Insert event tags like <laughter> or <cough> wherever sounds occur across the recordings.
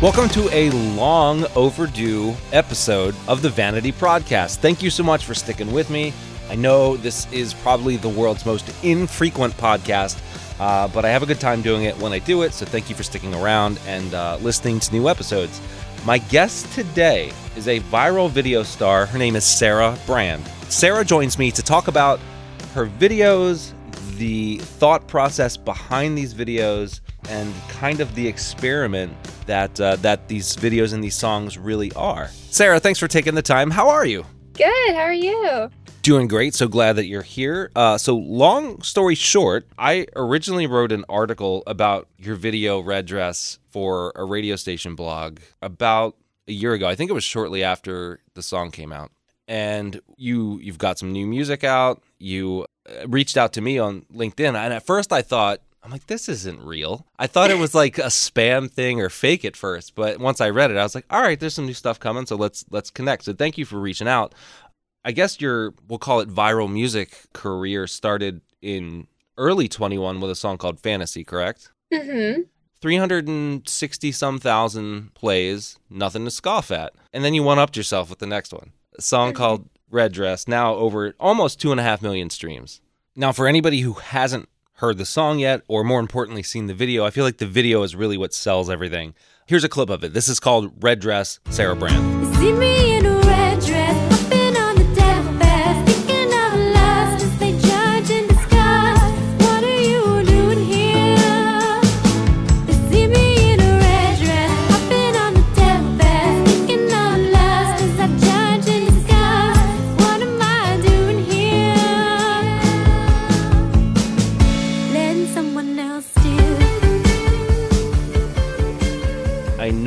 Welcome to a long overdue episode of the Vanity Podcast. Thank you so much for sticking with me. I know this is probably the world's most infrequent podcast, uh, but I have a good time doing it when I do it. So thank you for sticking around and uh, listening to new episodes. My guest today is a viral video star. Her name is Sarah Brand. Sarah joins me to talk about her videos, the thought process behind these videos, and kind of the experiment that uh, that these videos and these songs really are. Sarah, thanks for taking the time. How are you? Good. How are you? Doing great. So glad that you're here. Uh, so, long story short, I originally wrote an article about your video Red Dress for a radio station blog about a year ago. I think it was shortly after the song came out. And you you've got some new music out. You uh, reached out to me on LinkedIn, and at first I thought I'm like, this isn't real. I thought it was like a spam thing or fake at first, but once I read it, I was like, all right, there's some new stuff coming, so let's let's connect. So thank you for reaching out. I guess your we'll call it viral music career started in early 21 with a song called Fantasy, correct? Mm-hmm. 360 some thousand plays, nothing to scoff at. And then you one upped yourself with the next one, a song Mm-hmm. called Red Dress, now over almost two and a half million streams. Now, for anybody who hasn't heard the song yet, or more importantly, seen the video, I feel like the video is really what sells everything. Here's a clip of it. This is called Red Dress, Sarah Brand.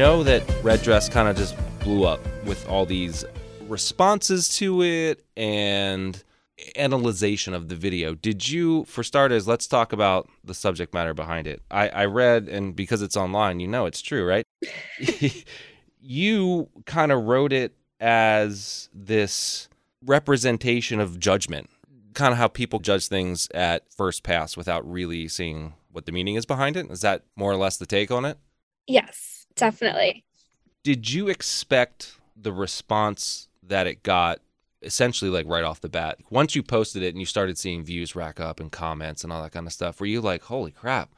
Know that Red Dress kind of just blew up with all these responses to it and analyzation of the video. Did you, for starters, let's talk about the subject matter behind it. I, I read, and because it's online, you know it's true, right? <laughs> you kind of wrote it as this representation of judgment, kind of how people judge things at first pass without really seeing what the meaning is behind it. Is that more or less the take on it? Yes, definitely. did you expect the response that it got essentially like right off the bat once you posted it and you started seeing views rack up and comments and all that kind of stuff were you like holy crap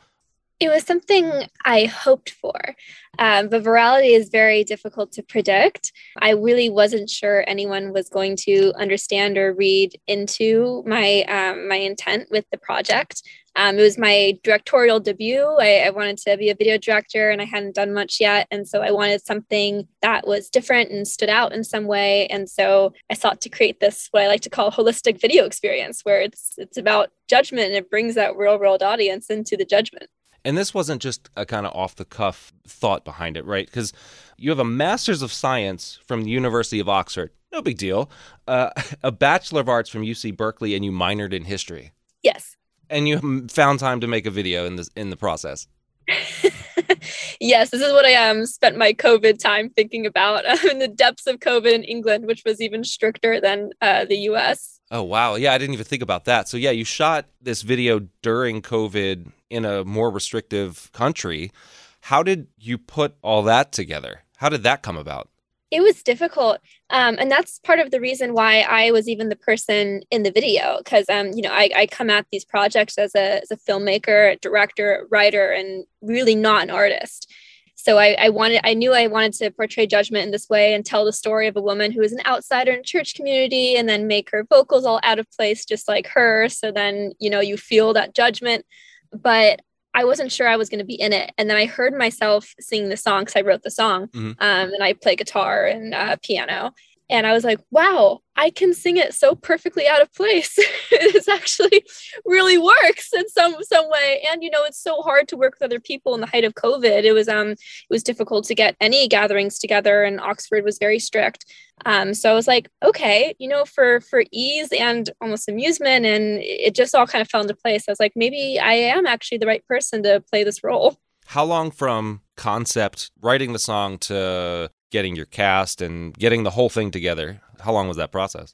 It was something I hoped for, um, but virality is very difficult to predict. I really wasn't sure anyone was going to understand or read into my um, my intent with the project. Um, it was my directorial debut. I, I wanted to be a video director, and I hadn't done much yet, and so I wanted something that was different and stood out in some way. And so I sought to create this what I like to call holistic video experience, where it's it's about judgment and it brings that real world audience into the judgment. and this wasn't just a kind of off the cuff thought behind it right because you have a master's of science from the university of oxford no big deal uh, <laughs> a bachelor of arts from uc berkeley and you minored in history Yes. And you found time to make a video in the in the process <laughs> yes, this is what I um spent my COVID time thinking about <laughs> um, in the depths of COVID in England, which was even stricter than uh, the US. Oh wow. Yeah, I didn't even think about that. So yeah, you shot this video during COVID in a more restrictive country. How did you put all that together? How did that come about? It was difficult, um, and that's part of the reason why I was even the person in the video because um, you know I, I come at these projects as a as a filmmaker, director, writer, and really not an artist. So I, I wanted, I knew I wanted to portray judgment in this way and tell the story of a woman who is an outsider in church community, and then make her vocals all out of place, just like her. So then you know you feel that judgment, but I wasn't sure I was going to be in it. And then I heard myself sing the song because I wrote the song, Mhm. um, and I play guitar and uh, piano. And I was like, wow, I can sing it so perfectly out of place. <laughs> it actually really works in some some way. And you know, it's so hard to work with other people in the height of COVID. It was um it was difficult to get any gatherings together, and Oxford was very strict. Um, so I was like, okay, you know, for for ease and almost amusement, and it just all kind of fell into place. I was like, maybe I am actually the right person to play this role. How long from concept, writing the song to getting your cast and getting the whole thing together? How long was that process?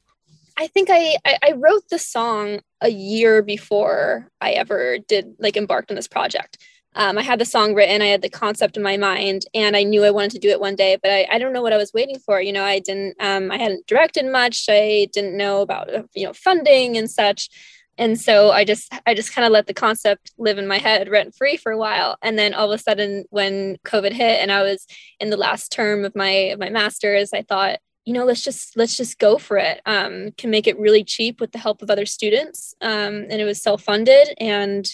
I think I, I I wrote the song a year before I ever did like embarked on this project. Um, I had the song written, I had the concept in my mind, and I knew I wanted to do it one day, but I, I don't know what I was waiting for. You know, I didn't, um, I hadn't directed much. I didn't know about, uh, you know, funding and such. And so I just, I just kind of let the concept live in my head rent free for a while. And then all of a sudden, when COVID hit and I was in the last term of my, of my master's, I thought, you know, let's just, let's just go for it. Um, can make it really cheap with the help of other students. Um, and it was self-funded and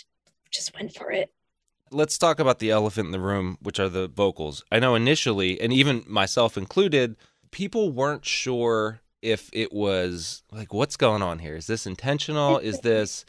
just went for it. Let's talk about the elephant in the room, which are the vocals. I know initially, and even myself included, people weren't sure if it was like, what's going on here? Is this intentional? Is this.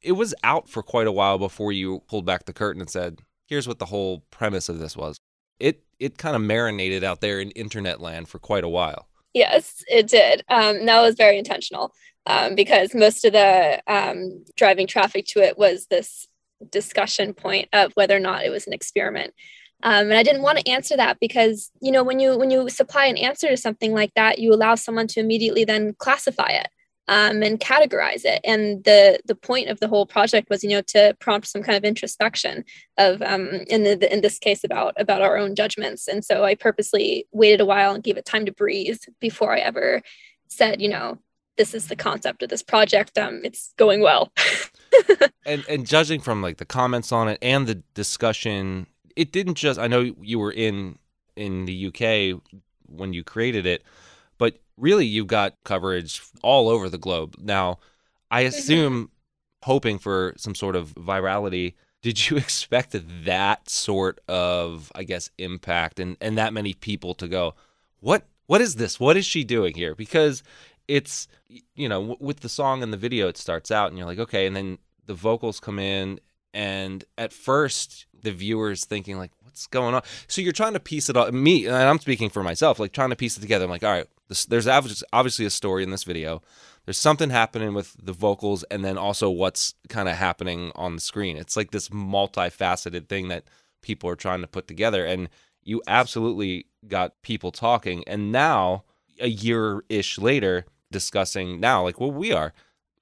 It was out for quite a while before you pulled back the curtain and said, here's what the whole premise of this was. It, it kind of marinated out there in internet land for quite a while. Yes, it did. Um, that was very intentional um, because most of the um, driving traffic to it was this discussion point of whether or not it was an experiment. Um, and I didn't want to answer that because you know when you when you supply an answer to something like that, you allow someone to immediately then classify it um, and categorize it. And the the point of the whole project was you know to prompt some kind of introspection of um, in the, in this case about about our own judgments. And so I purposely waited a while and gave it time to breathe before I ever said you know this is the concept of this project. Um, it's going well. <laughs> and and judging from like the comments on it and the discussion it didn't just i know you were in in the uk when you created it but really you got coverage all over the globe. Now i mm-hmm. assume hoping for some sort of virality did you <laughs> expect that sort of i guess impact and and that many people to go what what is this? What is she doing here? Because it's you know w- with the song and the video it starts out and you're like okay and then the vocals come in and at first the viewers thinking like what's going on? So you're trying to piece it all me and i'm speaking for myself like trying to piece it together. I'm like all right this, there's obviously a story in this video. There's something happening with the vocals and then also what's kind of happening on the screen. It's like this multifaceted thing that people are trying to put together and you absolutely got people talking. And now a year ish later discussing now like what we are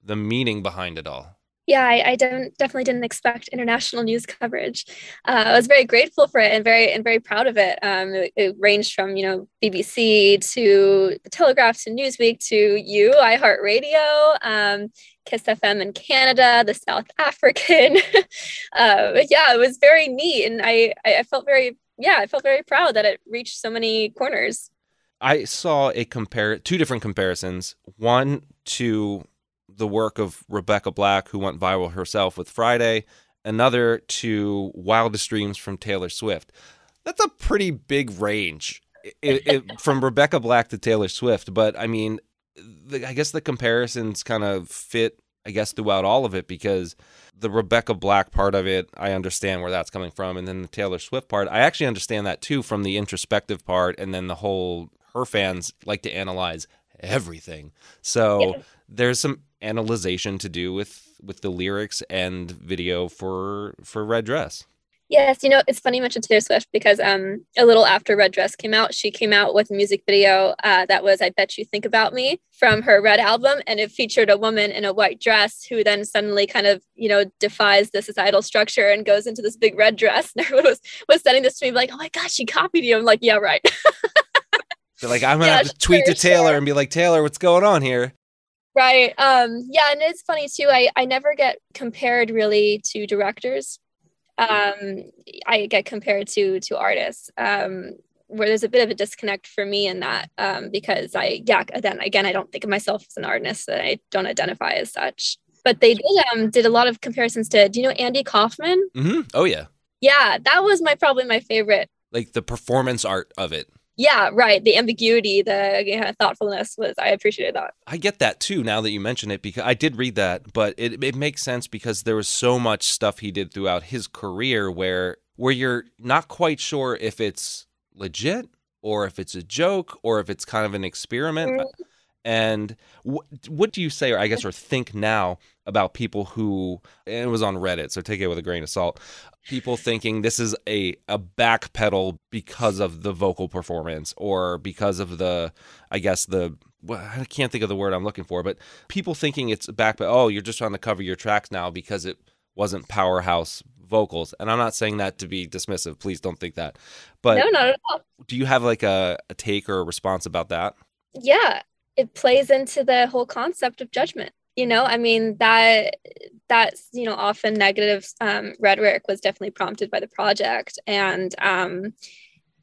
the meaning behind it all yeah, I, I don't definitely didn't expect international news coverage. Uh, I was very grateful for it and very and very proud of it. Um, it, it ranged from you know BBC to the Telegraph to Newsweek to you, iHeartRadio, um, Kiss FM in Canada, the South African. <laughs> uh, but yeah, it was very neat, and I I felt very yeah I felt very proud that it reached so many corners. I saw a compare two different comparisons. One to the work of Rebecca Black, who went viral herself with Friday. Another to Wildest Dreams from Taylor Swift. That's a pretty big range it, it, <laughs> from Rebecca Black to Taylor Swift. But I mean, the, I guess the comparisons kind of fit, I guess, throughout all of it because the Rebecca Black part of it, I understand where that's coming from. And then the Taylor Swift part, I actually understand that too from the introspective part. And then the whole, her fans like to analyze everything. So Yeah. there's some analyzation to do with with the lyrics and video for for Red Dress. Yes, you know, it's funny you mentioned Taylor Swift because um, a little after Red Dress came out, she came out with a music video uh, that was I Bet You Think About Me from her Red album. And it featured a woman in a white dress who then suddenly kind of, you know, defies the societal structure and goes into this big red dress. <laughs> And everyone was, was sending this to me like, oh my God, she copied you. I'm like, yeah, right. <laughs> They're like, I'm gonna Yeah, have to tweet to Taylor sure. and be like, Taylor, what's going on here? Right. Um, yeah. And it's funny too. I, I never get compared really to directors. Um, I get compared to to artists. Um, where there's a bit of a disconnect for me in that um, because I yeah then again I don't think of myself as an artist and I don't identify as such. But they did um did a lot of comparisons to do you know Andy Kaufman? hmm Oh yeah, Yeah, that was my probably my favorite. like the performance art of it. Yeah, right. The ambiguity, the yeah, thoughtfulness was I appreciated that. I get that too now that you mention it because I did read that, but it it makes sense because there was so much stuff he did throughout his career where where you're not quite sure if it's legit or if it's a joke or if it's kind of an experiment. Mm-hmm. And what what do you say, or I guess, or think now about people who and it was on Reddit, so take it with a grain of salt. People thinking this is a a backpedal because of the vocal performance or because of the, I guess, the well, I can't think of the word I'm looking for, but people thinking it's back, but oh, you're just trying to cover your tracks now because it wasn't powerhouse vocals. And I'm not saying that to be dismissive. Please don't think that. But no, not at all. do you have like a, a take or a response about that? Yeah, it plays into the whole concept of judgment. You know, I mean that that's you know often negative um, rhetoric was definitely prompted by the project and um,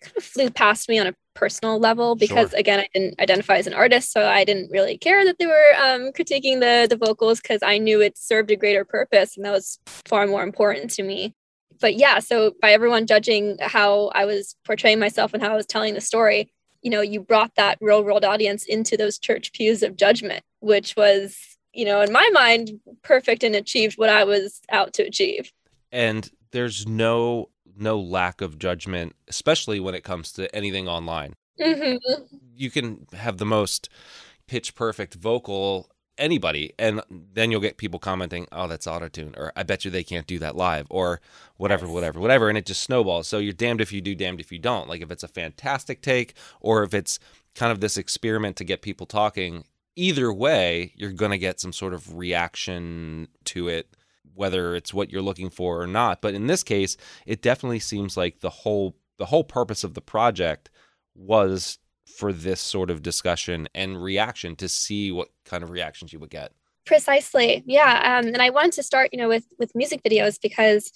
kind of flew past me on a personal level because Sure. again I didn't identify as an artist, so I didn't really care that they were um, critiquing the the vocals because I knew it served a greater purpose and that was far more important to me. But yeah, so by everyone judging how I was portraying myself and how I was telling the story, you know, you brought that real world audience into those church pews of judgment, which was, you know, in my mind, perfect and achieved what I was out to achieve. And there's no no lack of judgment, especially when it comes to anything online. Mhm. you can have the most pitch perfect vocal anybody and then you'll get people commenting oh that's autotune or i bet you they can't do that live or whatever Yes. whatever whatever and it just snowballs. So you're damned if you do damned if you don't. Like if it's a fantastic take or if it's kind of this experiment to get people talking either way you're going to get some sort of reaction to it whether it's what you're looking for or not. But in this case it definitely seems like the whole the whole purpose of the project was for this sort of discussion and reaction to see what kind of reactions you would get. Precisely. Yeah. Um, and I wanted to start, you know, with with music videos because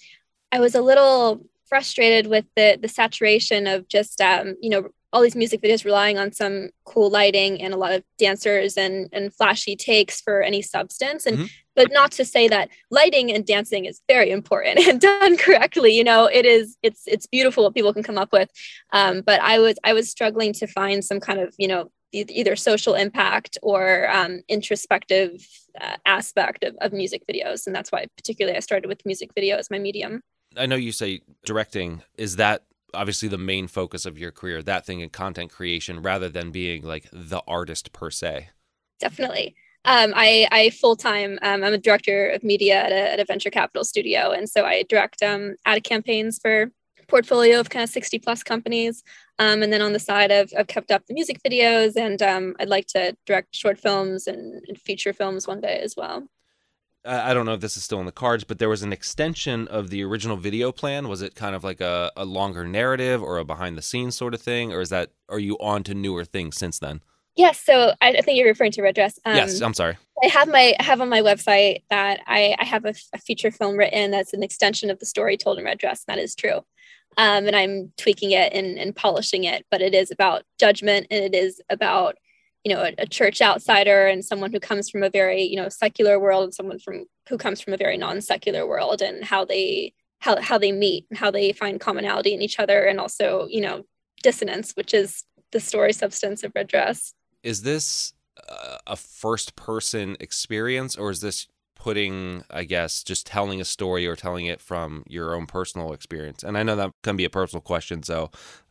I was a little frustrated with the the saturation of just um, you know, all these music videos relying on some cool lighting and a lot of dancers and and flashy takes for any substance. And Mhm. But not to say that lighting and dancing is very important and <laughs> done correctly. You know, it is it's it's beautiful what people can come up with. Um, but I was I was struggling to find some kind of, you know, either social impact or um, introspective uh, aspect of, of music videos and that's why particularly i started with music video as my medium I know you say directing is that obviously the main focus of your career, that thing in content creation rather than being like the artist per se. definitely um, I, I full-time um, i'm a director of media at a, at a venture capital studio and so i direct um, ad campaigns for portfolio of kind of 60 plus companies um, and then on the side I've, I've kept up the music videos and um, i'd like to direct short films and, and feature films one day as well I I don't know if this is still in the cards, but there was an extension of the original video plan. Was it kind of like a, a longer narrative or a behind the scenes sort of thing? Or is that, are you on to newer things since then? Yes so I, I think you're referring to red dress um, yes, I'm sorry. I have my I have on my website that I, I have a, a feature film written that's an extension of the story told in Red Dress. And that is true. Um, and I'm tweaking it and, and polishing it, but it is about judgment and it is about, you know, a, a church outsider and someone who comes from a very, you know, secular world and someone from who comes from a very non-secular world and how they how, how they meet and how they find commonality in each other and also, you know, dissonance, which is the story substance of Red Dress. Is this uh, a first person experience or is this putting i guess just telling a story or telling it from your own personal experience and i know that can be a personal question so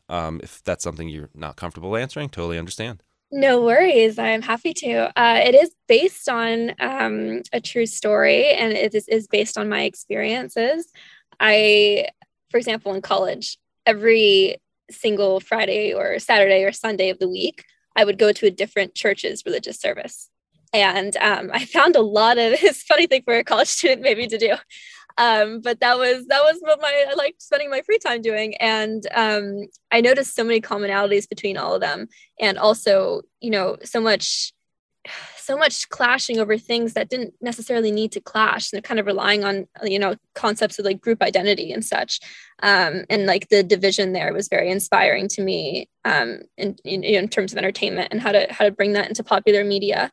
um, if that's something you're not comfortable answering totally understand No worries. I'm happy to. Uh, it is based on um, a true story and it is, is based on my experiences. I, for example, in college, every single Friday or Saturday or Sunday of the week, I would go to a different church's religious service. And um, I found a lot of <laughs> it's funny thing for a college student maybe to do. Um, but that was that was what my I liked spending my free time doing. And um, I noticed so many commonalities between all of them and also you know so much so much clashing over things that didn't necessarily need to clash. And kind of relying on you know concepts of like group identity and such. Um, and like the division there was very inspiring to me um, in, in, in terms of entertainment and how to how to bring that into popular media.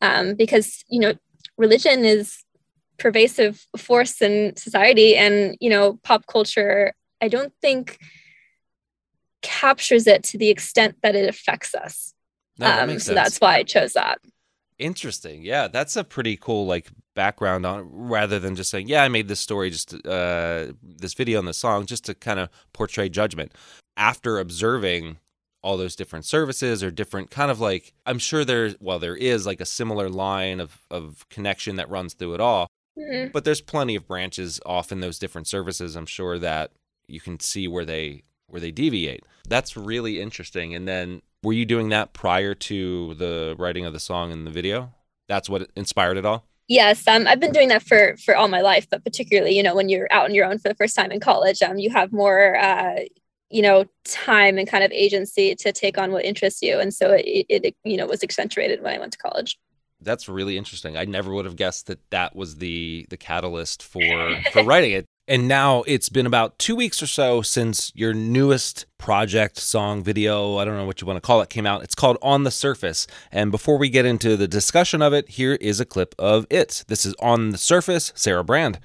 Um, because you know religion is pervasive force in society and you know pop culture i don't think captures it to the extent that it affects us no, that um, makes so that's why I chose that. interesting. Yeah that's a pretty cool like background on rather than just saying yeah i made this story just uh this video and the song just to kind of portray judgment. After observing all those different services or different kind of like i'm sure there's well there is like a similar line of of connection that runs through it all Mhm. but there's plenty of branches off in those different services i'm sure that you can see where they where they deviate. That's really interesting. And then Were you doing that prior to the writing of the song and the video? That's what inspired it all? Yes, um, I've been doing that for for all my life, but particularly, you know, when you're out on your own for the first time in college, um, you have more, uh, you know, time and kind of agency to take on what interests you, and so it, it, you know, was accentuated when I went to college. That's really interesting. I never would have guessed that that was the the catalyst for for writing it. And now it's been about two weeks or so since your newest project, song, video, I don't know what you want to call it, came out. It's called On the Surface. And before we get into the discussion of it, here is a clip of it. This is On the Surface, Sarah Brand.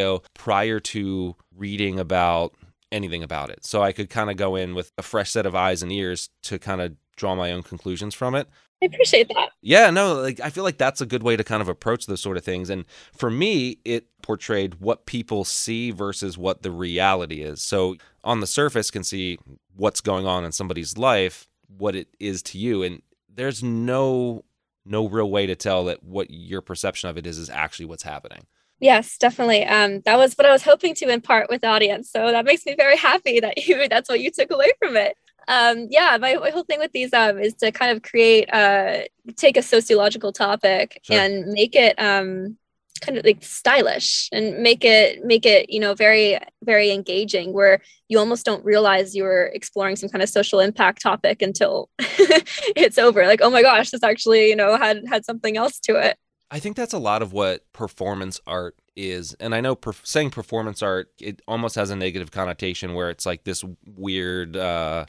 Video prior to reading about anything about it. So I could kind of go in with a fresh set of eyes and ears to kind of draw my own conclusions from it. I appreciate that. Yeah, no, like I feel like that's a good way to kind of approach those sort of things. And for me, it portrayed what people see versus what the reality is. So on the surface can see what's going on in somebody's life, what it is to you, and there's no no real way to tell that what your perception of it is is actually what's happening. Yes, definitely. Um, that was what I was hoping to impart with the audience. So that makes me very happy that you <laughs> that's what you took away from it. Um, yeah, my, my whole thing with these um, is to kind of create uh, take a sociological topic Sure. and make it um, kind of like stylish and make it make it you know very very engaging where you almost don't realize you're exploring some kind of social impact topic until <laughs> it's over like oh my gosh this actually you know had had something else to it I think that's a lot of what performance art is. And I know per- saying performance art, it almost has a negative connotation where it's like this weird, uh,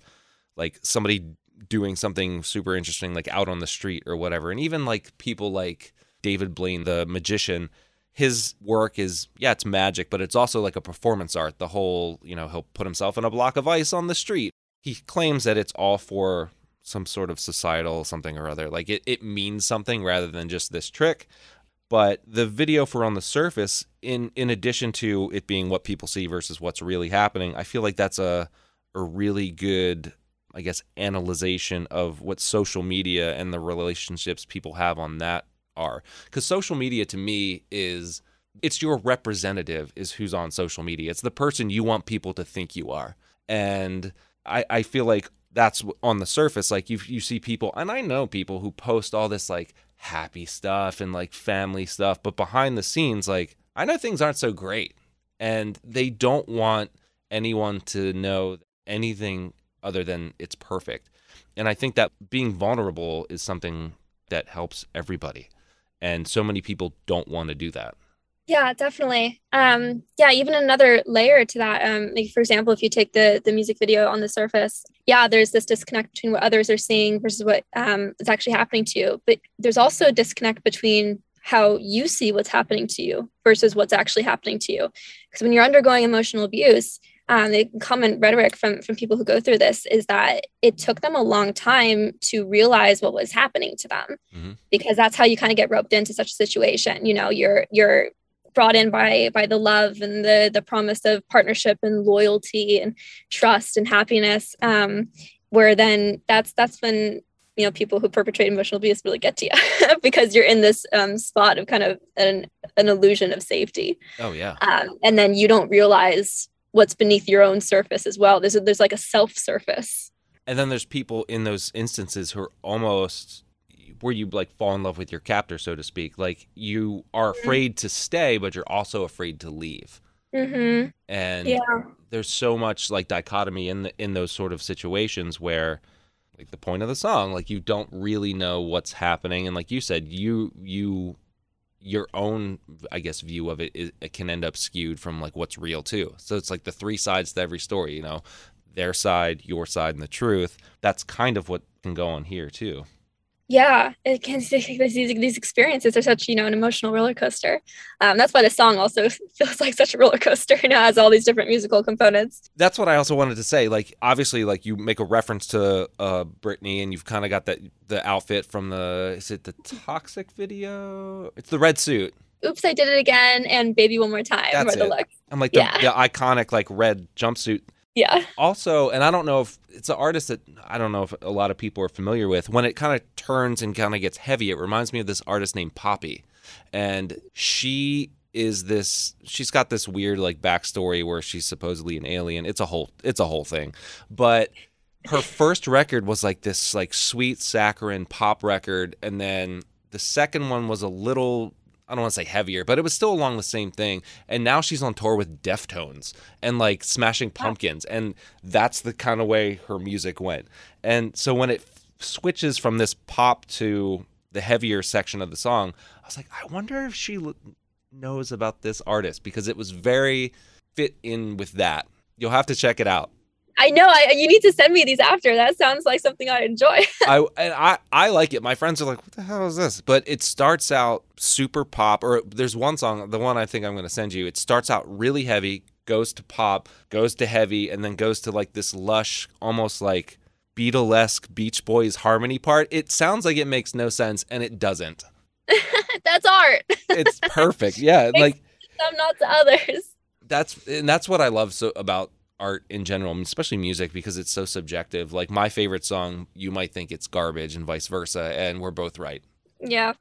like somebody doing something super interesting, like out on the street or whatever. And even like people like David Blaine, the magician, his work is, yeah, it's magic, but it's also like a performance art. The whole, you know, he'll put himself in a block of ice on the street. He claims that it's all for some sort of societal something or other. Like it, it means something rather than just this trick. But the video for on the surface, in in addition to it being what people see versus what's really happening, I feel like that's a a really good, I guess, analyzation of what social media and the relationships people have on that are. Because social media to me is it's your representative is who's on social media. It's the person you want people to think you are. And I, I feel like that's on the surface. Like you you see people, and I know people who post all this like happy stuff and like family stuff, but behind the scenes, like I know things aren't so great, and they don't want anyone to know anything other than it's perfect. And I think that being vulnerable is something that helps everybody, and so many people don't want to do that. Yeah, definitely. Um, yeah, even another layer to that. Um, like for example, if you take the the music video on the surface, yeah, there's this disconnect between what others are seeing versus what um, is actually happening to you. But there's also a disconnect between how you see what's happening to you versus what's actually happening to you. Because when you're undergoing emotional abuse, um, the common rhetoric from from people who go through this is that it took them a long time to realize what was happening to them, Mhm. because that's how you kind of get roped into such a situation. You know, you're you're brought in by by the love and the the promise of partnership and loyalty and trust and happiness um where then that's that's when you know people who perpetrate emotional abuse really get to you <laughs> because you're in this um, spot of kind of an an illusion of safety. Oh yeah. um, and then you don't realize what's beneath your own surface as well. There's a, there's like a self surface And then there's people in those instances who are almost where you like fall in love with your captor, so to speak. Like you are afraid to stay, but you're also afraid to leave. mm-hmm. And yeah there's so much like dichotomy in the, in those sort of situations where like the point of the song, like you don't really know what's happening, and like you said, you you your own I guess view of it, is, it can end up skewed from like what's real too. So it's like the three sides to every story, you know, their side, your side, and the truth. That's kind of what can go on here too. Yeah it can <laughs> these, these experiences are such you know an emotional roller coaster um, that's why the song also <laughs> feels like such a roller coaster and has all these different musical components That's what I also wanted to say. Like, obviously, like you make a reference to uh, Britney, and you've kind of got that the outfit from the is it the Toxic video? It's the red suit. oops i did it again and baby one more time That's it. look I'm like the, Yeah. the iconic like red jumpsuit. Yeah Also, and I don't know if it's an artist that I don't know if a lot of people are familiar with. When it kind of turns and kind of gets heavy, it reminds me of this artist named Poppy, and she is this. She's got this weird like backstory where she's supposedly an alien. It's a whole. It's a whole thing, but. Her first record was like this like sweet saccharine pop record and then the second one was a little I don't want to say heavier, but it was still along the same thing. And now she's on tour with Deftones and like Smashing Pumpkins, and that's the kind of way her music went. And so when it f- switches from this pop to the heavier section of the song, I was like, I wonder if she l- knows about this artist because it was very fit in with that. You'll have to check it out. I know I, you need to send me these after that sounds like something i enjoy <laughs> I and I I like it. My friends are like, "What the hell is this?" But it starts out super pop. Or there's one song, the one I think I'm going to send you. It starts out really heavy, goes to pop, goes to heavy, and then goes to like this lush, almost like Beatlesque Beach Boys harmony part. It sounds like it makes no sense, and it doesn't. <laughs> that's art It's <laughs> perfect. Yeah, like some not to others that's and that's what I love so about art in general, especially music, because it's so subjective. Like my favorite song, you might think it's garbage, and vice versa, and we're both right. yeah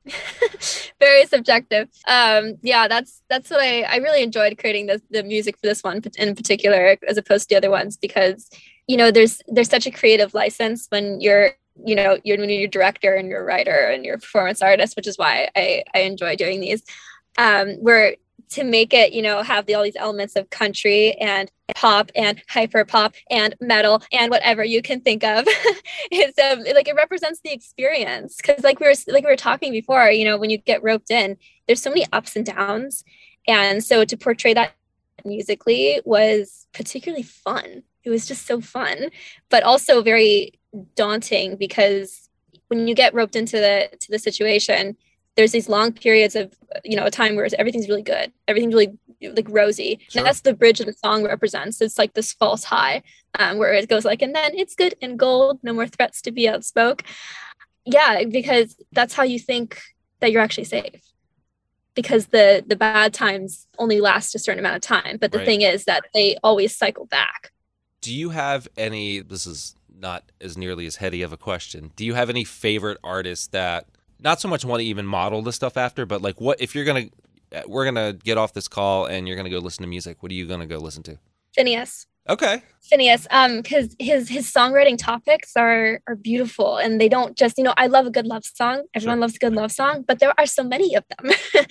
<laughs> very subjective um yeah that's that's what i i really enjoyed creating the, the music for this one in particular as opposed to the other ones because you know there's there's such a creative license when you're you know you're when you're director and you're writer and you're performance artist which is why i i enjoy doing these um where to make it you know have the, all these elements of country and pop and hyper pop and metal and whatever you can think of. <laughs> It's um like it represents the experience. Because like we were like we were talking before you know when you get roped in there's so many ups and downs. And so to portray that musically was particularly fun. It was just so fun but also very daunting because when you get roped into the to the situation there's these long periods of you know a time where everything's really good everything's really like rosy Sure. and that's the bridge that the song represents it's like this false high um, where it goes like and then it's good and gold no more threats to be outspoke yeah because that's how you think that you're actually safe because the the bad times only last a certain amount of time but the Right. thing is that they always cycle back Do you have any? This is not as nearly as heady of a question. Do you have any favorite artists that not so much want to even model the stuff after, but like what if you're gonna we're gonna get off this call and you're gonna go listen to music? What are you gonna go listen to? Finneas Okay, Finneas, um, because his his songwriting topics are are beautiful, and they don't just you know I love a good love song. Everyone Sure. loves a good love song, but there are so many of them, <laughs>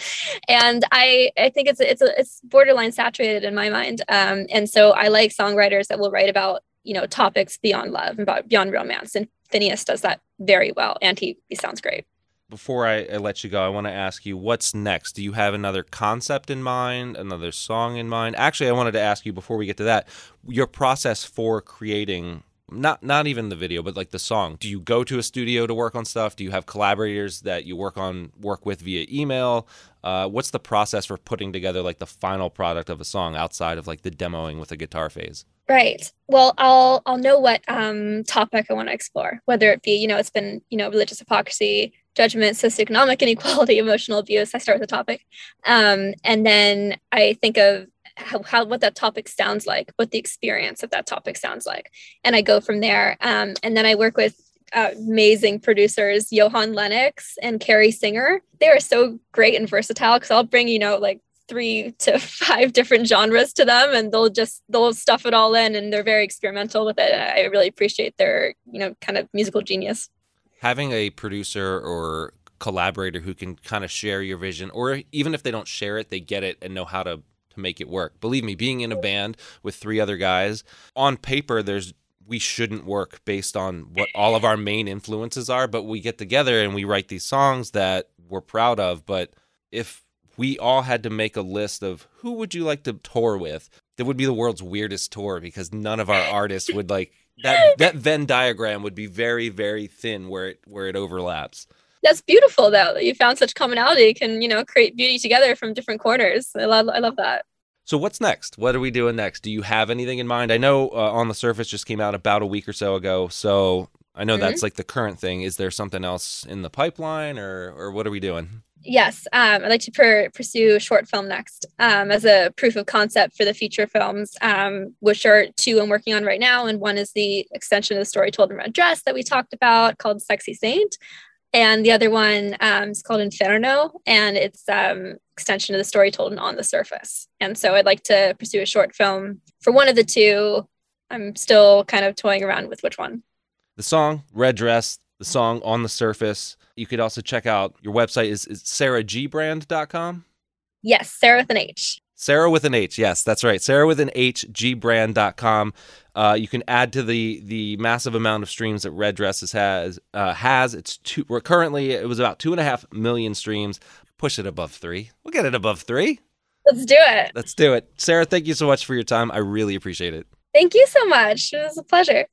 and I I think it's it's a, it's borderline saturated in my mind. Um, and so I like songwriters that will write about you know topics beyond love and about beyond romance, and Finneas does that very well, and he he sounds great. Before I, I let you go, I want to ask you what's next. Do you have another concept in mind, another song in mind? Actually, I wanted to ask you before we get to that, your process for creating not not even the video, but like the song. Do you go to a studio to work on stuff? Do you have collaborators that you work on work with via email? Uh, what's the process for putting together like the final product of a song outside of like the demoing with a guitar phase? Right. Well, I'll I'll know what um, topic I want to explore, whether it be you know it's been you know religious hypocrisy, judgment, socioeconomic <laughs> inequality, emotional abuse. I start with the topic, um, and then I think of how, how what that topic sounds like, what the experience of that topic sounds like, and I go from there. Um, and then I work with uh, amazing producers, Johan Lennox and Carrie Singer. They are so great and versatile because I'll bring you know like three to <laughs> five different genres to them and they'll just they'll stuff it all in and they're very experimental with it i really appreciate their you know kind of musical genius having a producer or collaborator who can kind of share your vision or even if they don't share it they get it and know how to to make it work. Believe me being in a band with three other guys on paper there's we shouldn't work based on what all of our main influences are but we get together and we write these songs that we're proud of. But if we all had to make a list of who would you like to tour with that would be the world's weirdest tour because none of our artists would like that <laughs> that Venn diagram would be very very thin where it where it overlaps. That's beautiful though. That you found such commonality can, you know, create beauty together from different corners. I love I love that. So what's next? What are we doing next? Do you have anything in mind? I know uh, on the surface just came out about a week or so ago. So I know Mhm. that's like the current thing. Is there something else in the pipeline, or or what are we doing? Yes, um, I'd like to per- pursue a short film next um, as a proof of concept for the feature films, um, which are two I'm working on right now. And one is the extension of the story told in red dress that we talked about called Sexy Saint. And the other one um, is called Inferno, and it's um, extension of the story told in On the Surface. And so I'd like to pursue a short film for one of the two. I'm still kind of toying around with which one. The song Red Dress, the song On the Surface. You could also check out your website is, is sarahgbrand.com. Yes, Sarah with an H. Sarah with an H. Yes, that's right. Sarah with an H, gbrand.com. Uh, you can add to the the massive amount of streams that Red Dresses has. Uh, has it's two. We're currently it was about two and a half million streams. Push it above three. We'll get it above three. Let's do it. Let's do it. Sarah, thank you so much for your time. I really appreciate it. Thank you so much. It was a pleasure.